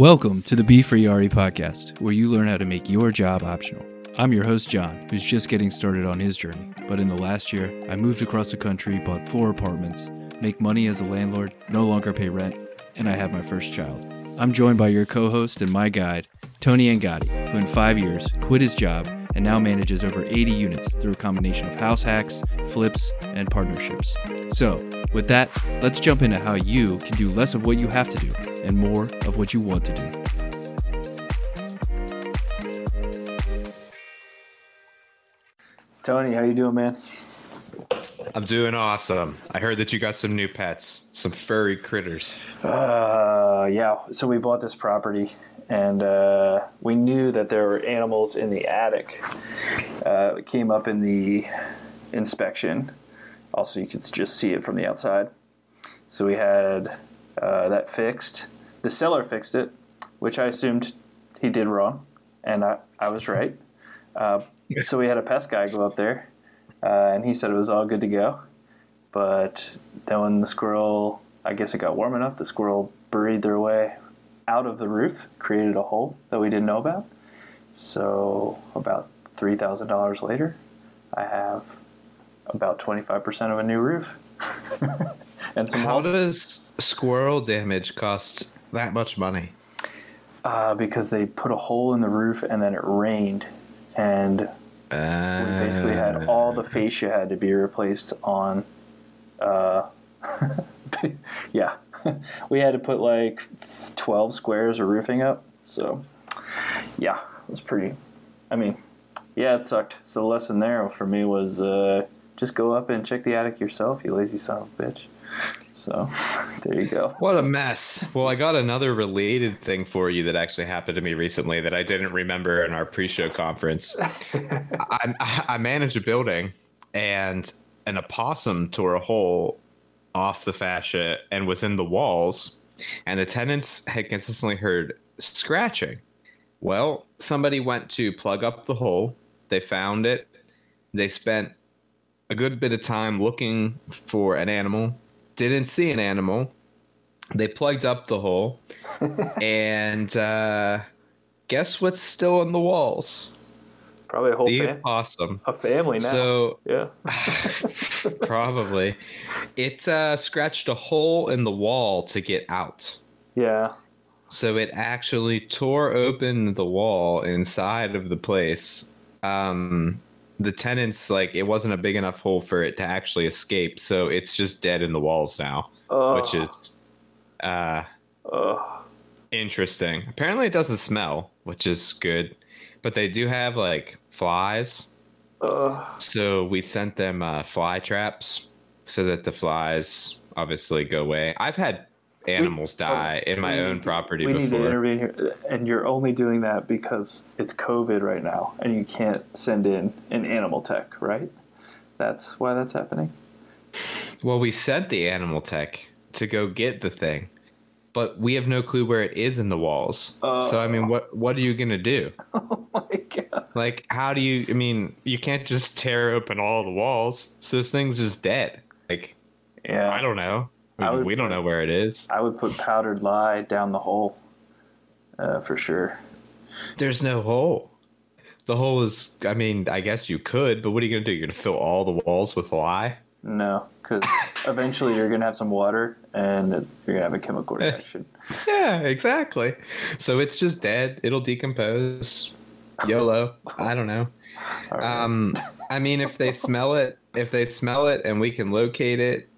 Welcome to the Be Free RE podcast, where you learn how to make your job optional. I'm your host, John, who's just getting started on his journey. But in the last year, I moved across the country, bought four apartments, make money as a landlord, no longer pay rent, and I have my first child. I'm joined by your co host and my guide, Tony Angadi, who in five years quit his job and now manages over 80 units through a combination of house hacks, flips, and partnerships. So, with that, let's jump into how you can do less of what you have to do and more of what you want to do. Tony, how you doing, man? I'm doing awesome. I heard that you got some new pets, some furry critters. Uh, yeah. So we bought this property, and uh, we knew that there were animals in the attic. Uh, it came up in the inspection. Also, you could just see it from the outside. So we had uh, that fixed. The seller fixed it, which I assumed he did wrong, and I, I was right. Uh, so we had a pest guy go up there, uh, and he said it was all good to go. But then when the squirrel, I guess it got warm enough, the squirrel buried their way out of the roof, created a hole that we didn't know about. So about three thousand dollars later, I have about twenty five percent of a new roof. and some How does squirrel damage cost that much money? Uh, because they put a hole in the roof and then it rained, and uh, we basically had all the fascia had to be replaced on. Uh, yeah, we had to put like twelve squares of roofing up. So, yeah, it was pretty. I mean, yeah, it sucked. So the lesson there for me was uh, just go up and check the attic yourself, you lazy son of a bitch. So there you go. What a mess. Well, I got another related thing for you that actually happened to me recently that I didn't remember in our pre-show conference. I, I manage a building, and an opossum tore a hole off the fascia and was in the walls, and the tenants had consistently heard scratching. Well, somebody went to plug up the hole. They found it. They spent a good bit of time looking for an animal didn't see an animal. They plugged up the hole, and uh, guess what's still on the walls? Probably a whole the fam- opossum. A family now. So yeah, probably. It uh, scratched a hole in the wall to get out. Yeah. So it actually tore open the wall inside of the place. Um, the tenants like it wasn't a big enough hole for it to actually escape, so it's just dead in the walls now, which is uh interesting. Apparently, it doesn't smell, which is good, but they do have like flies. So we sent them uh, fly traps so that the flies obviously go away. I've had animals we, die oh, in my own to, property we before. Need to intervene here. And you're only doing that because it's COVID right now and you can't send in an animal tech, right? That's why that's happening. Well, we sent the animal tech to go get the thing, but we have no clue where it is in the walls. Uh, so I mean, what what are you gonna do? Oh my god! Like, how do you? I mean, you can't just tear open all the walls. So this thing's just dead. Like, yeah, I don't know. Would, we don't know where it is. I would put powdered lye down the hole, uh, for sure. There's no hole. The hole is. I mean, I guess you could, but what are you gonna do? You're gonna fill all the walls with lye? No, because eventually you're gonna have some water and you're gonna have a chemical reaction. yeah, exactly. So it's just dead. It'll decompose. YOLO. I don't know. Right. Um, I mean, if they smell it, if they smell it, and we can locate it,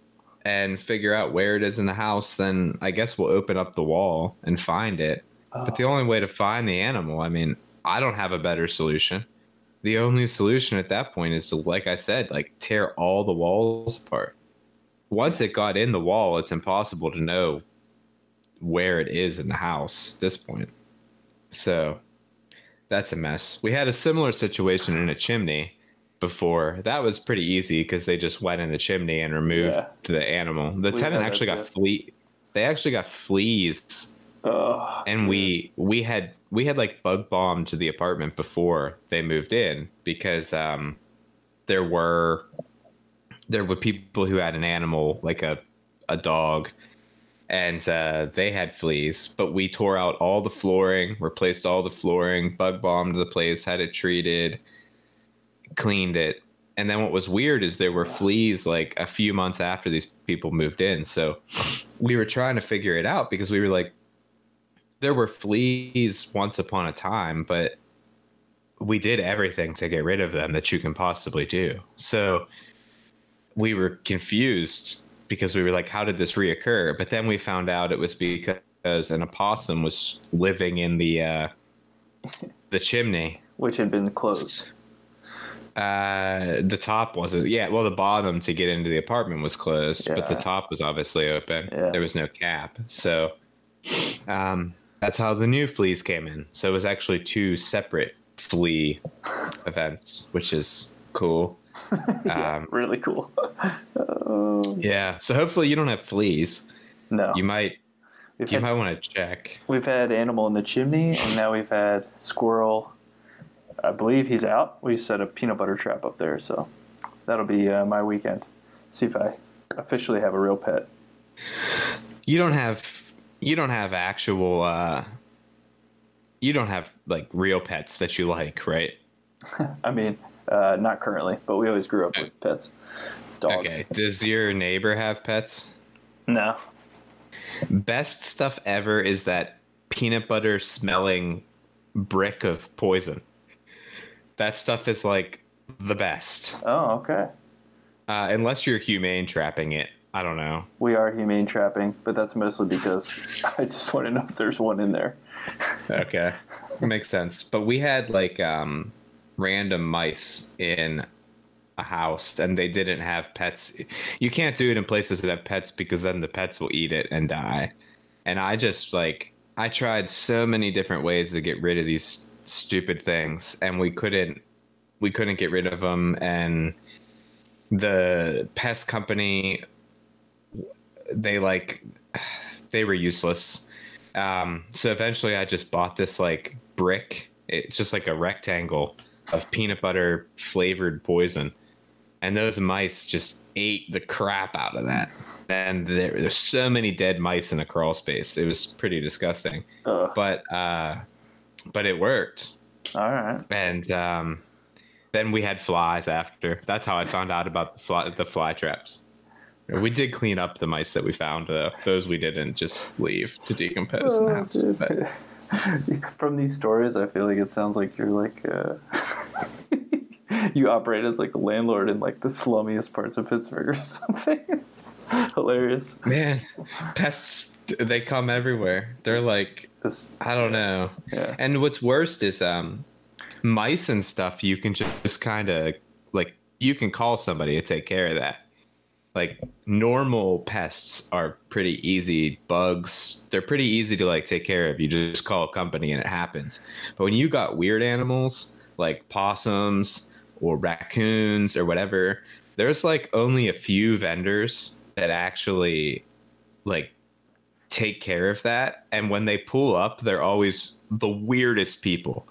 and figure out where it is in the house, then I guess we'll open up the wall and find it. Oh. But the oh. only way to find the animal, I mean, I don't have a better solution. The only solution at that point is to, like I said, like tear all the walls apart. Once it got in the wall, it's impossible to know where it is in the house at this point. So that's a mess. We had a similar situation in a chimney before. That was pretty easy because they just went in the chimney and removed yeah. the animal. The we tenant actually got flea. They actually got fleas. Oh, and we we had we had like bug bombed to the apartment before they moved in because um there were there were people who had an animal like a a dog and uh, they had fleas. But we tore out all the flooring, replaced all the flooring, bug bombed the place, had it treated, cleaned it. And then what was weird is there were fleas like a few months after these people moved in. So we were trying to figure it out because we were like, there were fleas once upon a time, but we did everything to get rid of them that you can possibly do. So we were confused because we were like, how did this reoccur? But then we found out it was because an opossum was living in the uh, the chimney, which had been closed. Uh, the top wasn't. Yeah, well, the bottom to get into the apartment was closed, yeah. but the top was obviously open. Yeah. There was no cap, so um, that's how the new fleas came in. So it was actually two separate flea events, which is cool. yeah, um, really cool. um, yeah. So hopefully you don't have fleas. No. You might. We've you had, might want to check. We've had animal in the chimney, and now we've had squirrel. I believe he's out. We set a peanut butter trap up there, so that'll be uh, my weekend. See if I officially have a real pet. You don't have you don't have actual uh, you don't have like real pets that you like, right? I mean, uh, not currently, but we always grew up with pets. Dogs. Okay. Does your neighbor have pets? No. Best stuff ever is that peanut butter smelling brick of poison. That stuff is like the best. Oh, okay. Uh, unless you're humane trapping it. I don't know. We are humane trapping, but that's mostly because I just want to know if there's one in there. okay. Makes sense. But we had like um random mice in a house and they didn't have pets. You can't do it in places that have pets because then the pets will eat it and die. And I just like I tried so many different ways to get rid of these stupid things and we couldn't we couldn't get rid of them and the pest company they like they were useless. Um, so eventually I just bought this like brick. It's just like a rectangle of peanut butter flavored poison. And those mice just ate the crap out of that. And there, there's so many dead mice in a crawl space. It was pretty disgusting. But uh, but it worked. All right. And um, then we had flies after. That's how I found out about the fly, the fly traps. We did clean up the mice that we found, though. Those we didn't just leave to decompose in the house. But... From these stories, I feel like it sounds like you're like uh, you operate as like a landlord in like the slummiest parts of Pittsburgh or something. It's hilarious. Man, pests they come everywhere. They're like I don't know. Yeah. And what's worst is um mice and stuff you can just kind of like you can call somebody to take care of that like normal pests are pretty easy bugs they're pretty easy to like take care of you just call a company and it happens but when you got weird animals like possums or raccoons or whatever there's like only a few vendors that actually like take care of that and when they pull up they're always the weirdest people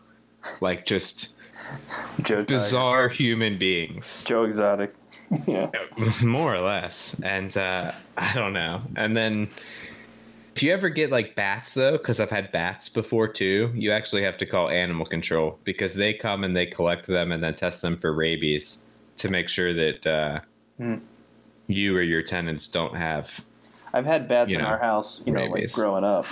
like just Joe bizarre Tiger. human beings joe exotic yeah. More or less. And uh, I don't know. And then if you ever get like bats though, because I've had bats before too, you actually have to call animal control because they come and they collect them and then test them for rabies to make sure that uh, mm. you or your tenants don't have. I've had bats in know, our house, you know, rabies. like growing up,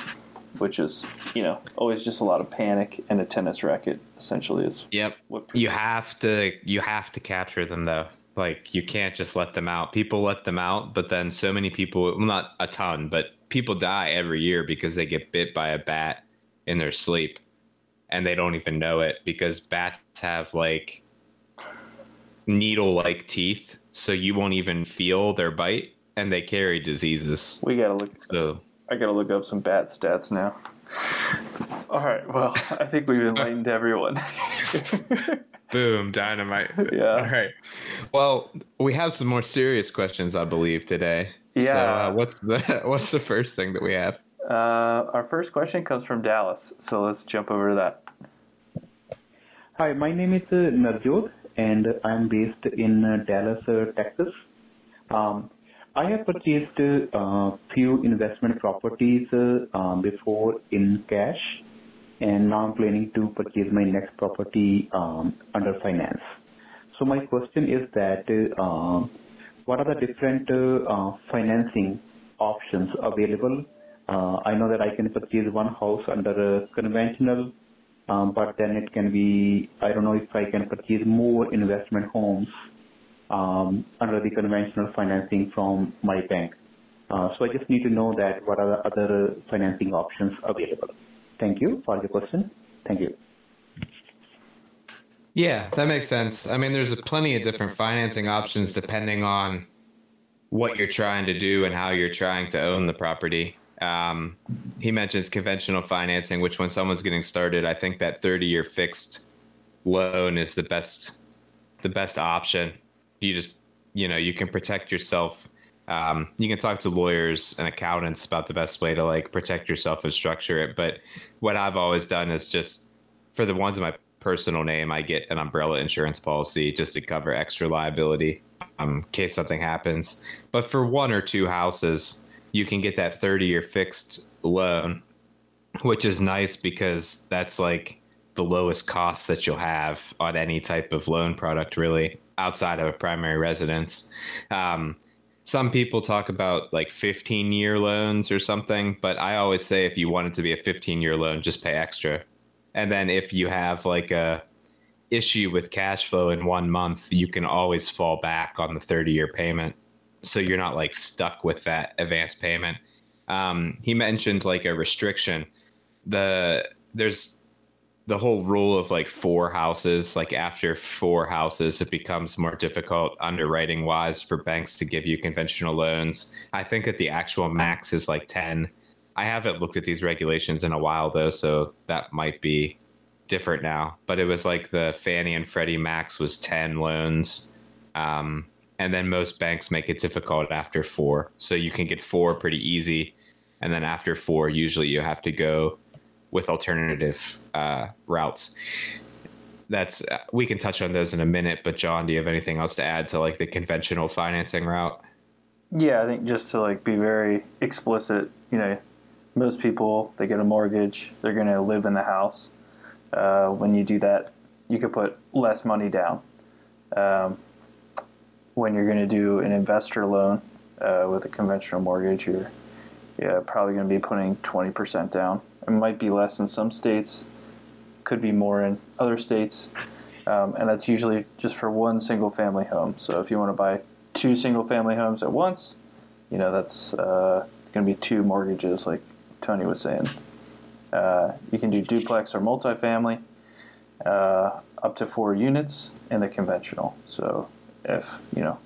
which is you know always just a lot of panic and a tennis racket. Essentially, is yep. You have to you have to capture them though. Like you can't just let them out. People let them out, but then so many people, well, not a ton, but people die every year because they get bit by a bat in their sleep and they don't even know it because bats have like needle like teeth so you won't even feel their bite and they carry diseases. We gotta look so I gotta look up some bat stats now. All right, well, I think we've enlightened everyone. Boom, dynamite. Yeah. All right. Well, we have some more serious questions, I believe, today. Yeah. So, uh, what's the what's the first thing that we have? Uh, our first question comes from Dallas, so let's jump over to that. Hi, my name is uh, Narjot, and I'm based in uh, Dallas, uh, Texas. Um, I have purchased a uh, few investment properties uh, um, before in cash, and now I'm planning to purchase my next property um, under finance. So my question is that uh, what are the different uh, financing options available? Uh, I know that I can purchase one house under conventional, um, but then it can be I don't know if I can purchase more investment homes um, under the conventional financing from my bank. Uh, so I just need to know that what are the other financing options available. Thank you for the question. Thank you. Yeah, that makes sense. I mean, there's plenty of different financing options depending on what you're trying to do and how you're trying to own the property. Um, he mentions conventional financing, which when someone's getting started, I think that 30 year fixed loan is the best the best option you just you know you can protect yourself um, you can talk to lawyers and accountants about the best way to like protect yourself and structure it but what i've always done is just for the ones in my personal name i get an umbrella insurance policy just to cover extra liability um, in case something happens. But for one or two houses you can get that 30 year fixed loan which is nice because that's like the lowest cost that you'll have on any type of loan product really outside of a primary residence. Um, some people talk about like 15 year loans or something, but I always say if you want it to be a 15 year loan, just pay extra. And then if you have like a issue with cash flow in one month, you can always fall back on the 30 year payment. So you're not like stuck with that advance payment. Um, he mentioned like a restriction. The there's the whole rule of like four houses, like after four houses, it becomes more difficult underwriting wise for banks to give you conventional loans. I think that the actual max is like 10. I haven't looked at these regulations in a while though, so that might be different now. But it was like the Fannie and Freddie max was 10 loans. Um, and then most banks make it difficult after four. So you can get four pretty easy. And then after four, usually you have to go with alternative uh, routes. That's uh, we can touch on those in a minute. But John, do you have anything else to add to like the conventional financing route? Yeah, I think just to like be very explicit, you know, most people they get a mortgage, they're going to live in the house. Uh, when you do that, you could put less money down. Um, when you're going to do an investor loan uh, with a conventional mortgage, you're yeah, probably going to be putting 20% down. It might be less in some states, could be more in other states. Um, and that's usually just for one single family home. So if you want to buy two single family homes at once, you know, that's uh, going to be two mortgages, like Tony was saying. Uh, you can do duplex or multifamily, uh, up to four units in the conventional. So if, you know,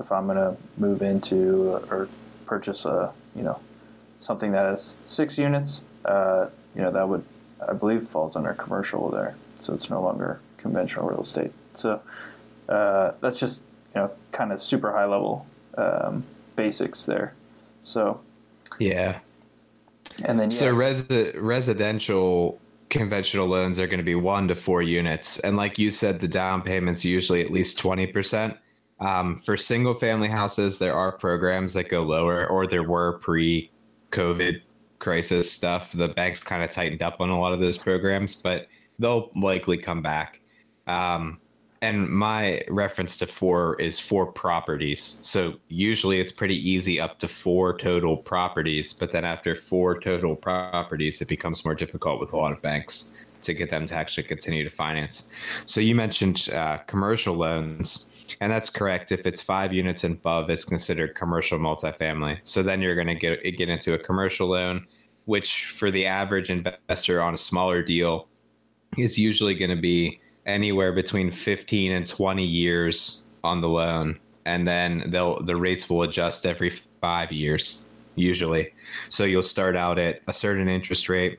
if I'm going to move into or purchase a, you know, something that has six units, uh, you know, that would, I believe, falls under commercial there. So it's no longer conventional real estate. So uh, that's just, you know, kind of super high level um, basics there. So, yeah. And then, yeah. so resi- residential conventional loans are going to be one to four units. And like you said, the down payment's usually at least 20%. Um, for single family houses, there are programs that go lower, or there were pre COVID crisis stuff, the banks kind of tightened up on a lot of those programs, but they'll likely come back. Um, and my reference to four is four properties. So usually it's pretty easy up to four total properties, but then after four total properties, it becomes more difficult with a lot of banks to get them to actually continue to finance. So you mentioned uh, commercial loans. And that's correct. If it's five units and above, it's considered commercial multifamily. So then you're going to get get into a commercial loan, which for the average investor on a smaller deal is usually going to be anywhere between 15 and 20 years on the loan, and then they'll the rates will adjust every five years usually. So you'll start out at a certain interest rate.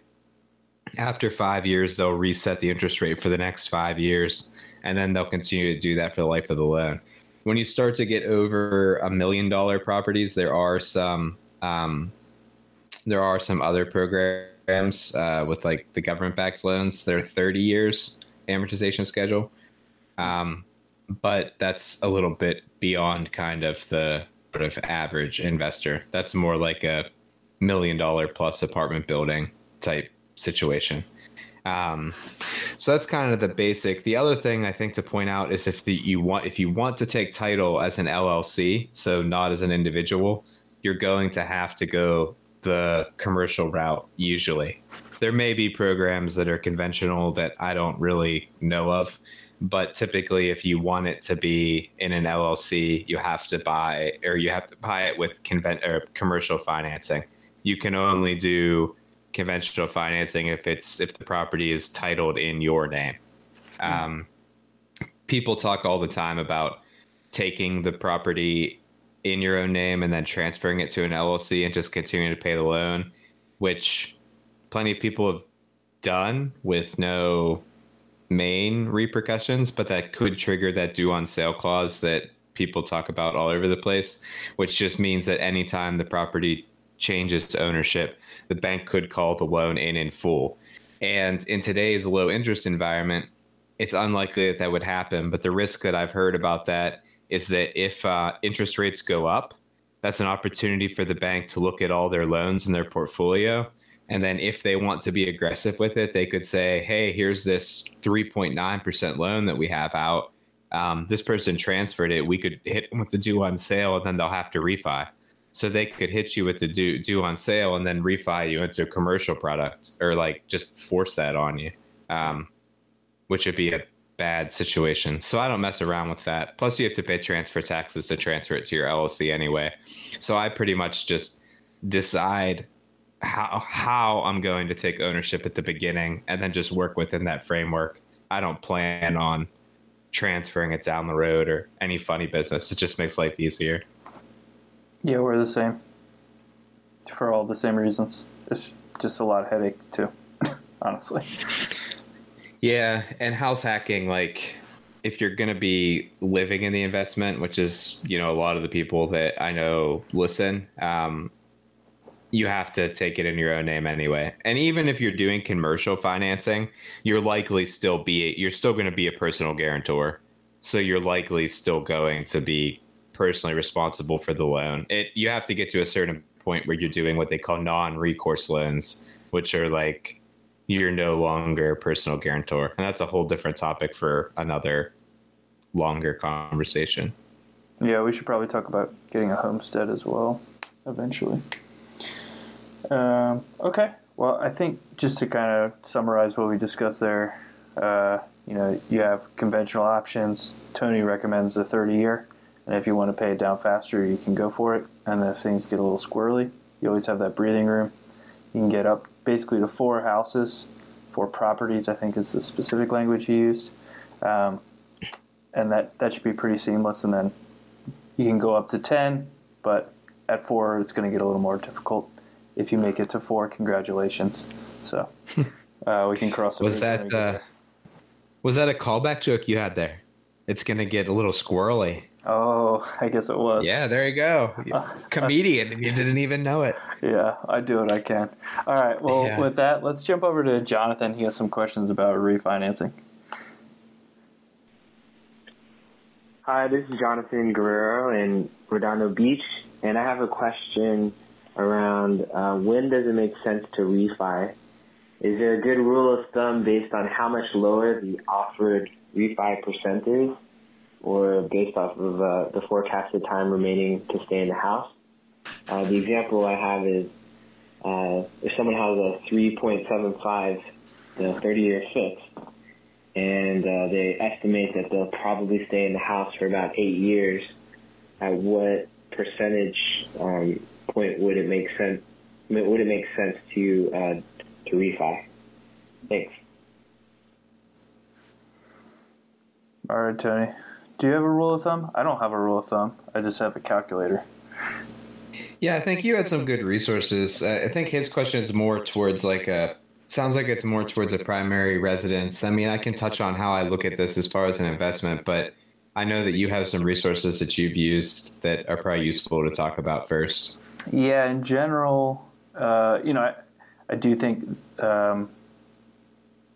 After five years, they'll reset the interest rate for the next five years and then they'll continue to do that for the life of the loan. When you start to get over a million dollar properties, there are some um, there are some other programs uh, with like the government backed loans. They're 30 years amortization schedule, um, but that's a little bit beyond kind of the sort of average investor. That's more like a million dollar plus apartment building type situation. Um, so that's kind of the basic. The other thing I think to point out is if the you want if you want to take title as an LLC, so not as an individual, you're going to have to go the commercial route usually. There may be programs that are conventional that I don't really know of, but typically if you want it to be in an LLC, you have to buy or you have to buy it with convent or commercial financing. You can only do conventional financing if it's if the property is titled in your name. Um, people talk all the time about taking the property in your own name and then transferring it to an LLC and just continuing to pay the loan, which plenty of people have done with no main repercussions, but that could trigger that due on sale clause that people talk about all over the place, which just means that anytime the property changes ownership, the bank could call the loan in in full. And in today's low interest environment, it's unlikely that that would happen. But the risk that I've heard about that is that if uh, interest rates go up, that's an opportunity for the bank to look at all their loans in their portfolio. And then if they want to be aggressive with it, they could say, hey, here's this 3.9% loan that we have out. Um, this person transferred it. We could hit them with the due on sale, and then they'll have to refi. So they could hit you with the due due on sale and then refi you into a commercial product or like just force that on you, um, which would be a bad situation. So I don't mess around with that. Plus, you have to pay transfer taxes to transfer it to your LLC anyway. So I pretty much just decide how how I'm going to take ownership at the beginning and then just work within that framework. I don't plan on transferring it down the road or any funny business. It just makes life easier. Yeah, we're the same. For all the same reasons. It's just a lot of headache too, honestly. Yeah, and house hacking, like if you're going to be living in the investment, which is you know a lot of the people that I know listen, um, you have to take it in your own name anyway. And even if you're doing commercial financing, you're likely still be you're still going to be a personal guarantor, so you're likely still going to be personally responsible for the loan. It you have to get to a certain point where you're doing what they call non-recourse loans, which are like you're no longer a personal guarantor, and that's a whole different topic for another longer conversation. Yeah, we should probably talk about getting a homestead as well eventually. Um, okay, well, I think just to kind of summarize what we discussed there, uh, you know, you have conventional options. Tony recommends a 30 year. And if you want to pay it down faster, you can go for it. And if things get a little squirrely, you always have that breathing room. You can get up basically to four houses, four properties, I think is the specific language he used. Um, and that, that should be pretty seamless. And then you can go up to 10, but at four, it's going to get a little more difficult. If you make it to four, congratulations. So uh, we can cross. Was that uh, was that a callback joke you had there? It's going to get a little squirrely. Oh, I guess it was. Yeah, there you go. Comedian, you didn't even know it. Yeah, I do what I can. All right. Well, yeah. with that, let's jump over to Jonathan. He has some questions about refinancing. Hi, this is Jonathan Guerrero in Redondo Beach, and I have a question around uh, when does it make sense to refi? Is there a good rule of thumb based on how much lower the offered refi percent is? Or based off of uh, the forecasted time remaining to stay in the house. Uh, the example I have is uh, if someone has a 3.75, the 30-year fixed, and uh, they estimate that they'll probably stay in the house for about eight years, at what percentage um, point would it make sense? Would it make sense to uh, to refi? Thanks. All right, Tony. Do you have a rule of thumb? I don't have a rule of thumb. I just have a calculator. Yeah, I think you had some good resources. I think his question is more towards like a sounds like it's more towards a primary residence. I mean, I can touch on how I look at this as far as an investment, but I know that you have some resources that you've used that are probably useful to talk about first. Yeah, in general, uh, you know, I, I do think um,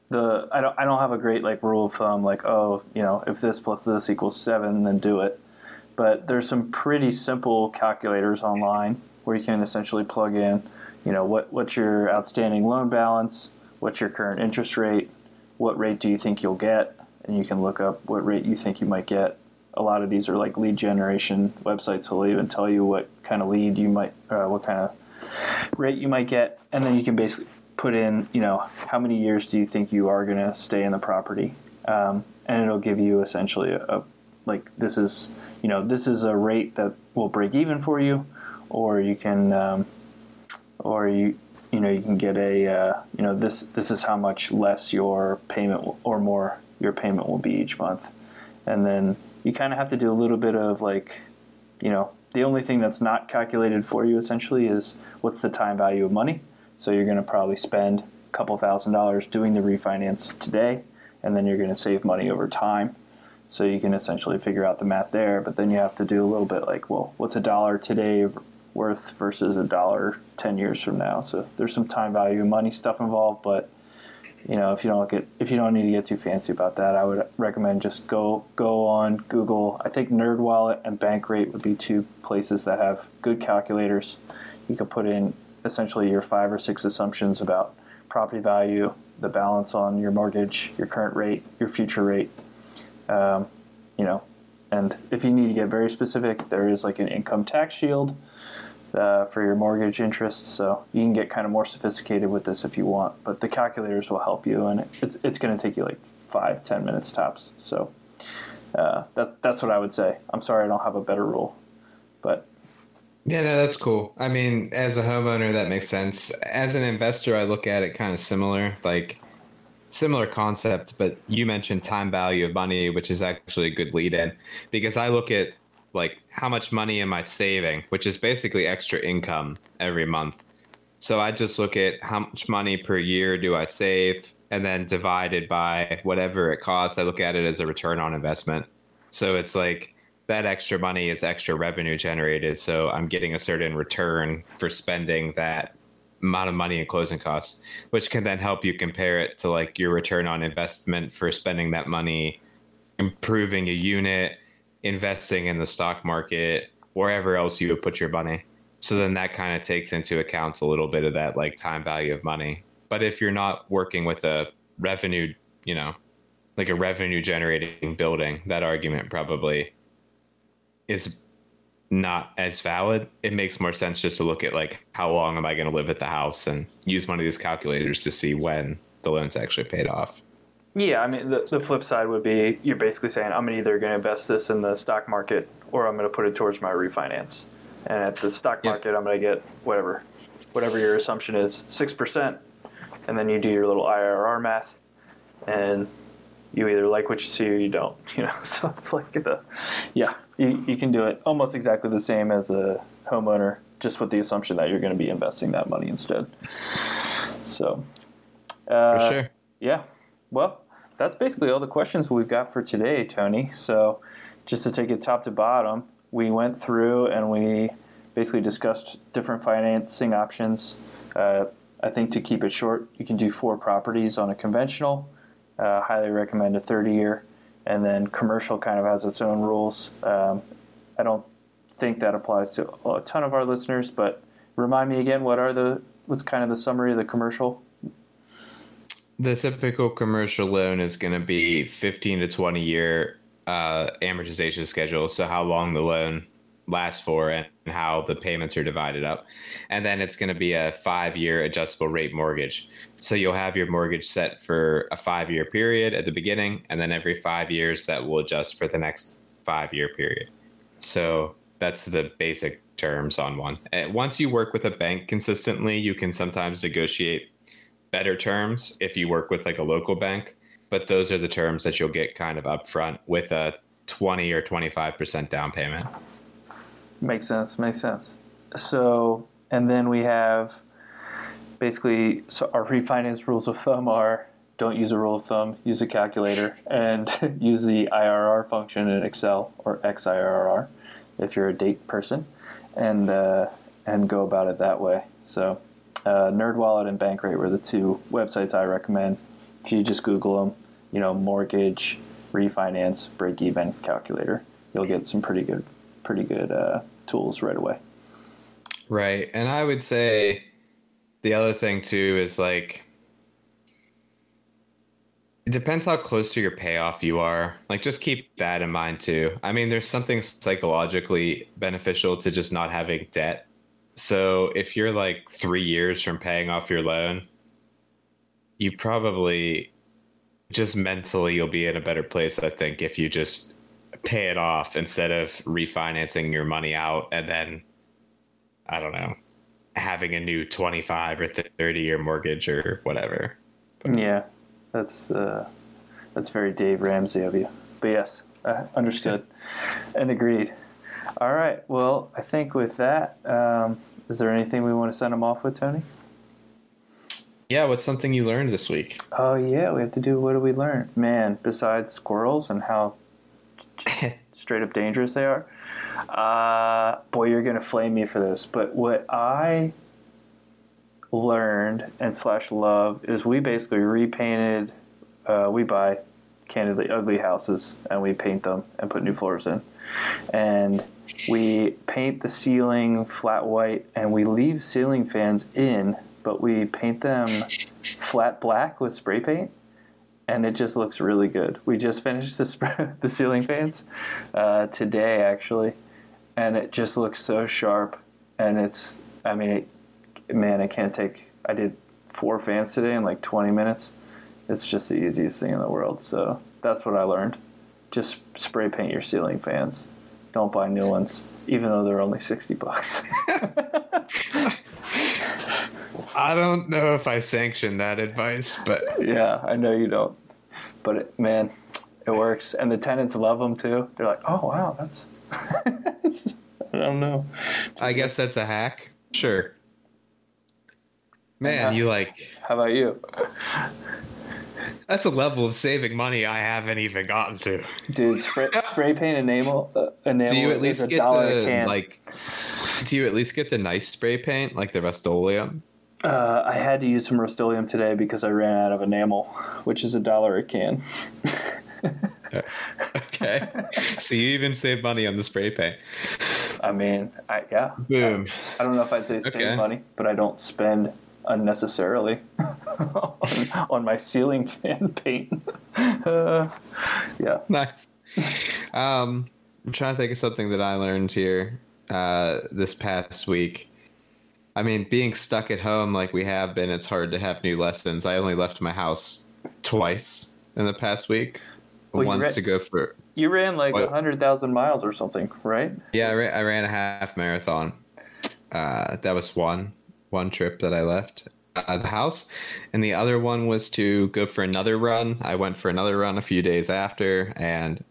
the I don't I don't have a great like rule of thumb like oh you know if this plus this equals seven then do it, but there's some pretty simple calculators online where you can essentially plug in, you know, what what's your outstanding loan balance, what's your current interest rate, what rate do you think you'll get, and you can look up what rate you think you might get. A lot of these are like lead generation websites will even tell you what kind of lead you might, uh, what kind of rate you might get, and then you can basically put in, you know, how many years do you think you are going to stay in the property, um, and it'll give you essentially a, a, like this is, you know, this is a rate that will break even for you, or you can, um, or you, you know, you can get a, uh, you know, this this is how much less your payment or more your payment will be each month, and then you kind of have to do a little bit of like, you know, the only thing that's not calculated for you essentially is what's the time value of money. So you're going to probably spend a couple thousand dollars doing the refinance today, and then you're going to save money over time. So you can essentially figure out the math there, but then you have to do a little bit like, well, what's a dollar today worth versus a dollar 10 years from now? So there's some time value and money stuff involved, but you know, if you don't get if you don't need to get too fancy about that, I would recommend just go go on Google. I think NerdWallet and Bankrate would be two places that have good calculators. You can put in essentially your five or six assumptions about property value, the balance on your mortgage, your current rate, your future rate. Um, you know, and if you need to get very specific, there is like an income tax shield uh, for your mortgage interest. So you can get kind of more sophisticated with this if you want, but the calculators will help you, and it's it's going to take you like five ten minutes tops. So uh, that that's what I would say. I'm sorry I don't have a better rule, but. Yeah, no, that's cool. I mean, as a homeowner, that makes sense. As an investor, I look at it kind of similar, like similar concept, but you mentioned time value of money, which is actually a good lead in because I look at like how much money am I saving, which is basically extra income every month. So I just look at how much money per year do I save and then divided by whatever it costs. I look at it as a return on investment. So it's like that extra money is extra revenue generated. So I'm getting a certain return for spending that amount of money in closing costs, which can then help you compare it to like your return on investment for spending that money, improving a unit, investing in the stock market, wherever else you would put your money. So then that kind of takes into account a little bit of that like time value of money. But if you're not working with a revenue, you know, like a revenue generating building, that argument probably is not as valid. It makes more sense just to look at like how long am I going to live at the house and use one of these calculators to see when the loan's actually paid off. Yeah, I mean, the, the flip side would be you're basically saying I'm either going to invest this in the stock market or I'm going to put it towards my refinance. And at the stock market, I'm going to get whatever, whatever your assumption is, six percent, and then you do your little IRR math, and you either like what you see or you don't. You know, so it's like the, yeah, you, you can do it almost exactly the same as a homeowner, just with the assumption that you're going to be investing that money instead. So, uh, for sure, yeah. Well, that's basically all the questions we've got for today, Tony. So, just to take it top to bottom, we went through and we basically discussed different financing options. Uh, I think to keep it short, you can do four properties on a conventional. Uh, highly recommend a 30 year. And then commercial kind of has its own rules. Um, I don't think that applies to a ton of our listeners, but remind me again, what are the what's kind of the summary of the commercial? the typical commercial loan is going to be 15 to 20 year uh, amortization schedule. So how long the loan lasts for and how the payments are divided up. And then it's going to be a five year adjustable rate mortgage. So you'll have your mortgage set for a five year period at the beginning, and then every five years that will adjust for the next five year period. So that's the basic terms on one. And once you work with a bank consistently, you can sometimes negotiate better terms if you work with like a local bank, but those are the terms that you'll get kind of upfront with a 20 or 25% down payment. Makes sense. Makes sense. So, and then we have basically so our refinance rules of thumb are don't use a rule of thumb, use a calculator, and use the IRR function in Excel or XIRR if you're a date person, and uh, and go about it that way. So uh, NerdWallet and Bankrate were the two websites I recommend. If you just Google them, you know, mortgage, refinance, break even calculator, you'll get some pretty good pretty good uh, tools right away. Right. And I would say the other thing too is like it depends how close to your payoff you are. Like just keep that in mind too. I mean, there's something psychologically beneficial to just not having debt. So if you're like 3 years from paying off your loan, you probably just mentally you'll be in a better place I think if you just pay it off instead of refinancing your money out and then I don't know, having a new 25 or 30 year mortgage or whatever. Yeah, that's uh, that's very Dave Ramsey of you. But yes, uh, understood and agreed. All right. Well, I think with that, um, is there anything we want to send them off with, Tony? Yeah. What's something you learned this week? Oh yeah, we have to do. What do we learn, man? Besides squirrels and how straight up dangerous they are. Uh, boy, you're gonna flame me for this, but what I learned and slash love is we basically repainted. Uh, we buy candidly ugly houses and we paint them and put new floors in, and we paint the ceiling flat white and we leave ceiling fans in, but we paint them flat black with spray paint and it just looks really good. We just finished the sp- the ceiling fans uh, today, actually, and it just looks so sharp. And it's, I mean, it, man, I can't take. I did four fans today in like 20 minutes. It's just the easiest thing in the world. So that's what I learned. Just spray paint your ceiling fans. Don't buy new ones, even though they're only 60 bucks. I don't know if I sanction that advice, but yeah, I know you don't. But it, man, it works, and the tenants love them too. They're like, "Oh wow, that's." I don't know. I guess that's a hack. Sure. Man, Yeah. you like How about you, that's a level of saving money I haven't even gotten to. dude? Spray, spray paint enamel. Uh, enamel Do you at least get the like? Do you at least get the nice spray paint like the Rust-Oleum? Uh, I had to use some Rust-Oleum today because I ran out of enamel, which is a dollar a can. Okay, so you even save money on the spray paint. I mean, I, yeah. Boom. I don't know if I'd say save Okay. money, but I don't spend unnecessarily on, on my ceiling fan paint. Uh, yeah. nice. Um, I'm trying to think of something that I learned here uh, this past week. I mean, being stuck at home like we have been, it's hard to have new lessons. I only left my house twice in the past week. Well, Once read- to go for You ran like a hundred thousand miles or something, right? yeah, I ran, I ran a half marathon. Uh, that was one one trip that I left uh, the house, and the other one was to go for another run. I went for another run a few days after and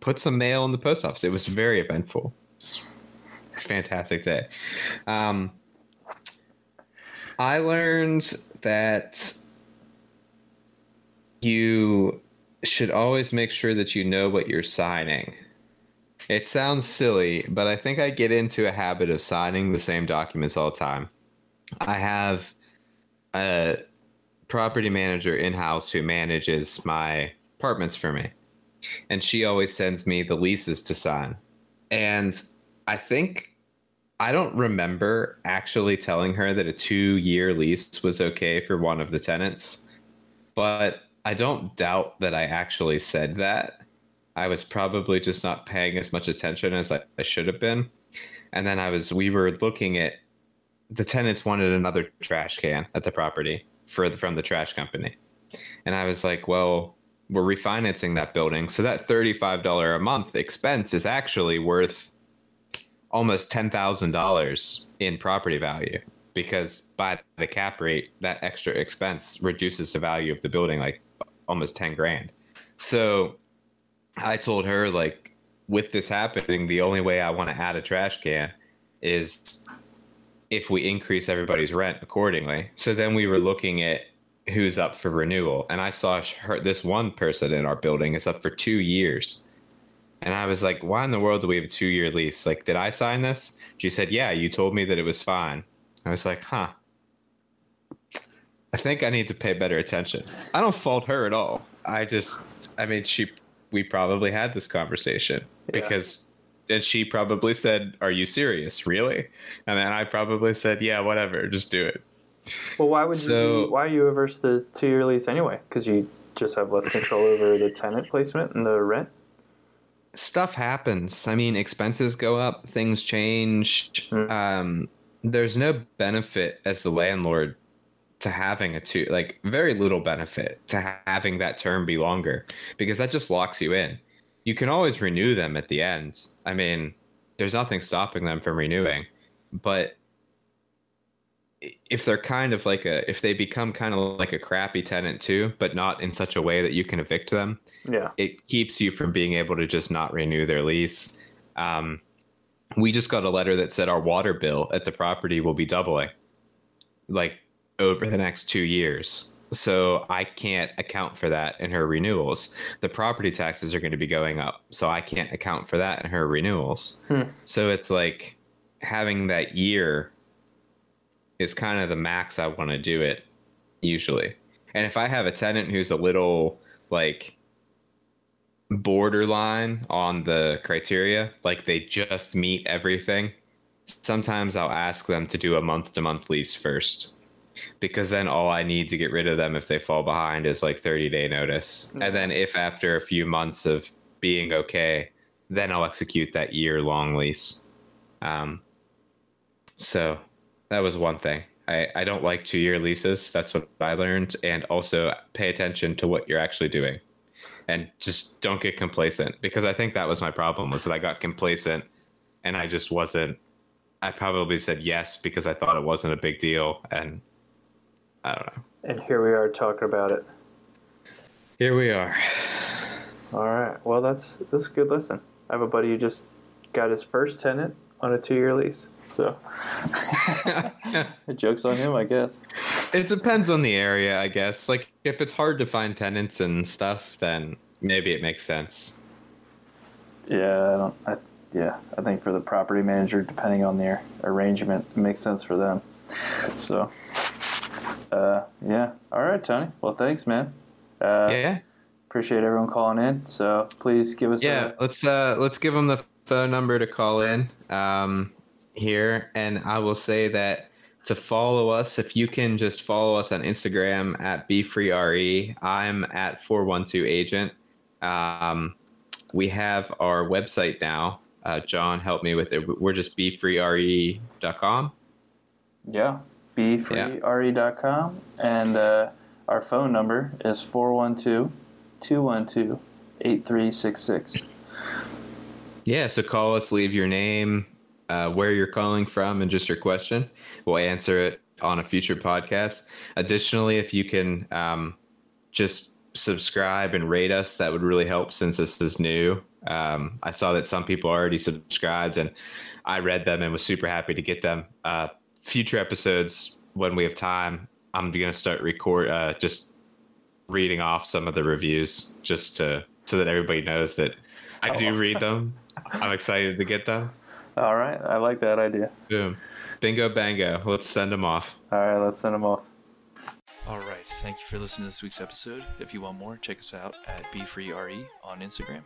put some mail in the post office. It was very eventful. It's fantastic day. Um, I learned that you should always make sure that you know what you're signing. It sounds silly, but I think I get into a habit of signing the same documents all the time. I have a property manager in house who manages my apartments for me, and she always sends me the leases to sign. And I think I don't remember actually telling her that a two year lease was okay for one of the tenants, but I don't doubt that I actually said that. I was probably just not paying as much attention as I, I should have been. And then I was, we were looking at the tenants wanted another trash can at the property for the, from the trash company. And I was like, well, we're refinancing that building. So that $35 a month expense is actually worth almost $10,000 in property value because by the cap rate, that extra expense reduces the value of the building like almost 10 grand. So I told her, like, with this happening, the only way I want to add a trash can is if we increase everybody's rent accordingly. So then we were looking at who's up for renewal. And I saw her, this one person in our building is up for two years. And I was like, why in the world do we have a two year lease? Like, did I sign this? She said, yeah, you told me that it was fine. I was like, huh. I think I need to pay better attention. I don't fault her at all. I just, I mean, she, we probably had this conversation Yeah. because and she probably said, "Are you serious? Really?" And then I probably said, "Yeah, whatever, just do it." Well, why would So- you? Why are you averse to two year lease anyway? Because you just have less control over the tenant placement and the rent. Stuff happens. I mean, expenses go up, things change. Um, there's no benefit as the landlord to having a two, like very little benefit to ha- having that term be longer because that just locks you in. You can always renew them at the end. I mean, there's nothing stopping them from renewing, but if they're kind of like a if they become kind of like a crappy tenant too but not in such a way that you can evict them Yeah. it keeps you from being able to just not renew their lease um, we just got a letter that said our water bill at the property will be doubling like over the next two years so i can't account for that in her renewals the property taxes are going to be going up so i can't account for that in her renewals Hmm. so it's like having that year is kind of the max I want to do it usually. And if I have a tenant who's a little like borderline on the criteria, like they just meet everything, sometimes I'll ask them to do a month to month lease first. Because then all I need to get rid of them if they fall behind is like 30 day notice. And then if after a few months of being okay, then I'll execute that year long lease. Um, so that was one thing. I, I don't like two year leases. That's what I learned. And also pay attention to what you're actually doing. And just don't get complacent because I think that was my problem was that I got complacent and I just wasn't I probably said yes because I thought it wasn't a big deal and I don't know. And here we are talking about it. Here we are. All right. Well, that's that's a good listen. I have a buddy who just got his first tenant on a two year lease. So jokes on him, I guess. It depends on the area, I guess. Like if it's hard to find tenants and stuff, then maybe it makes sense. Yeah, I don't. I, yeah, I think for the property manager, depending on their arrangement, it makes sense for them. So, uh, yeah. All right, Tony. Well, thanks, man. Uh, yeah. Appreciate everyone calling in. So please give us. Yeah, let's uh let's give them the phone number to call in um here and I will say that to follow us if you can just follow us on Instagram at befreere I'm at 412 agent um we have our website now uh, John help me with it we're just befreere.com yeah. Befreere.com and uh, our phone number is 412 212 8366. Yeah, so call us, leave your name, uh, where you're calling from, and just your question. We'll answer it on a future podcast. Additionally, if you can um, just subscribe and rate us, that would really help since this is new. Um, I saw that some people already subscribed, and I read them and was super happy to get them. Uh, future episodes, when we have time, I'm going to start record uh, just reading off some of the reviews just to so that everybody knows that I do read them. I'm excited to get them. All right. I like that idea. Boom. Bingo bango. Let's send them off. All right. Let's send them off. All right. Thank you for listening to this week's episode. If you want more, check us out at BeFreeRE on Instagram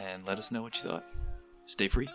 and let us know what you thought. Stay free.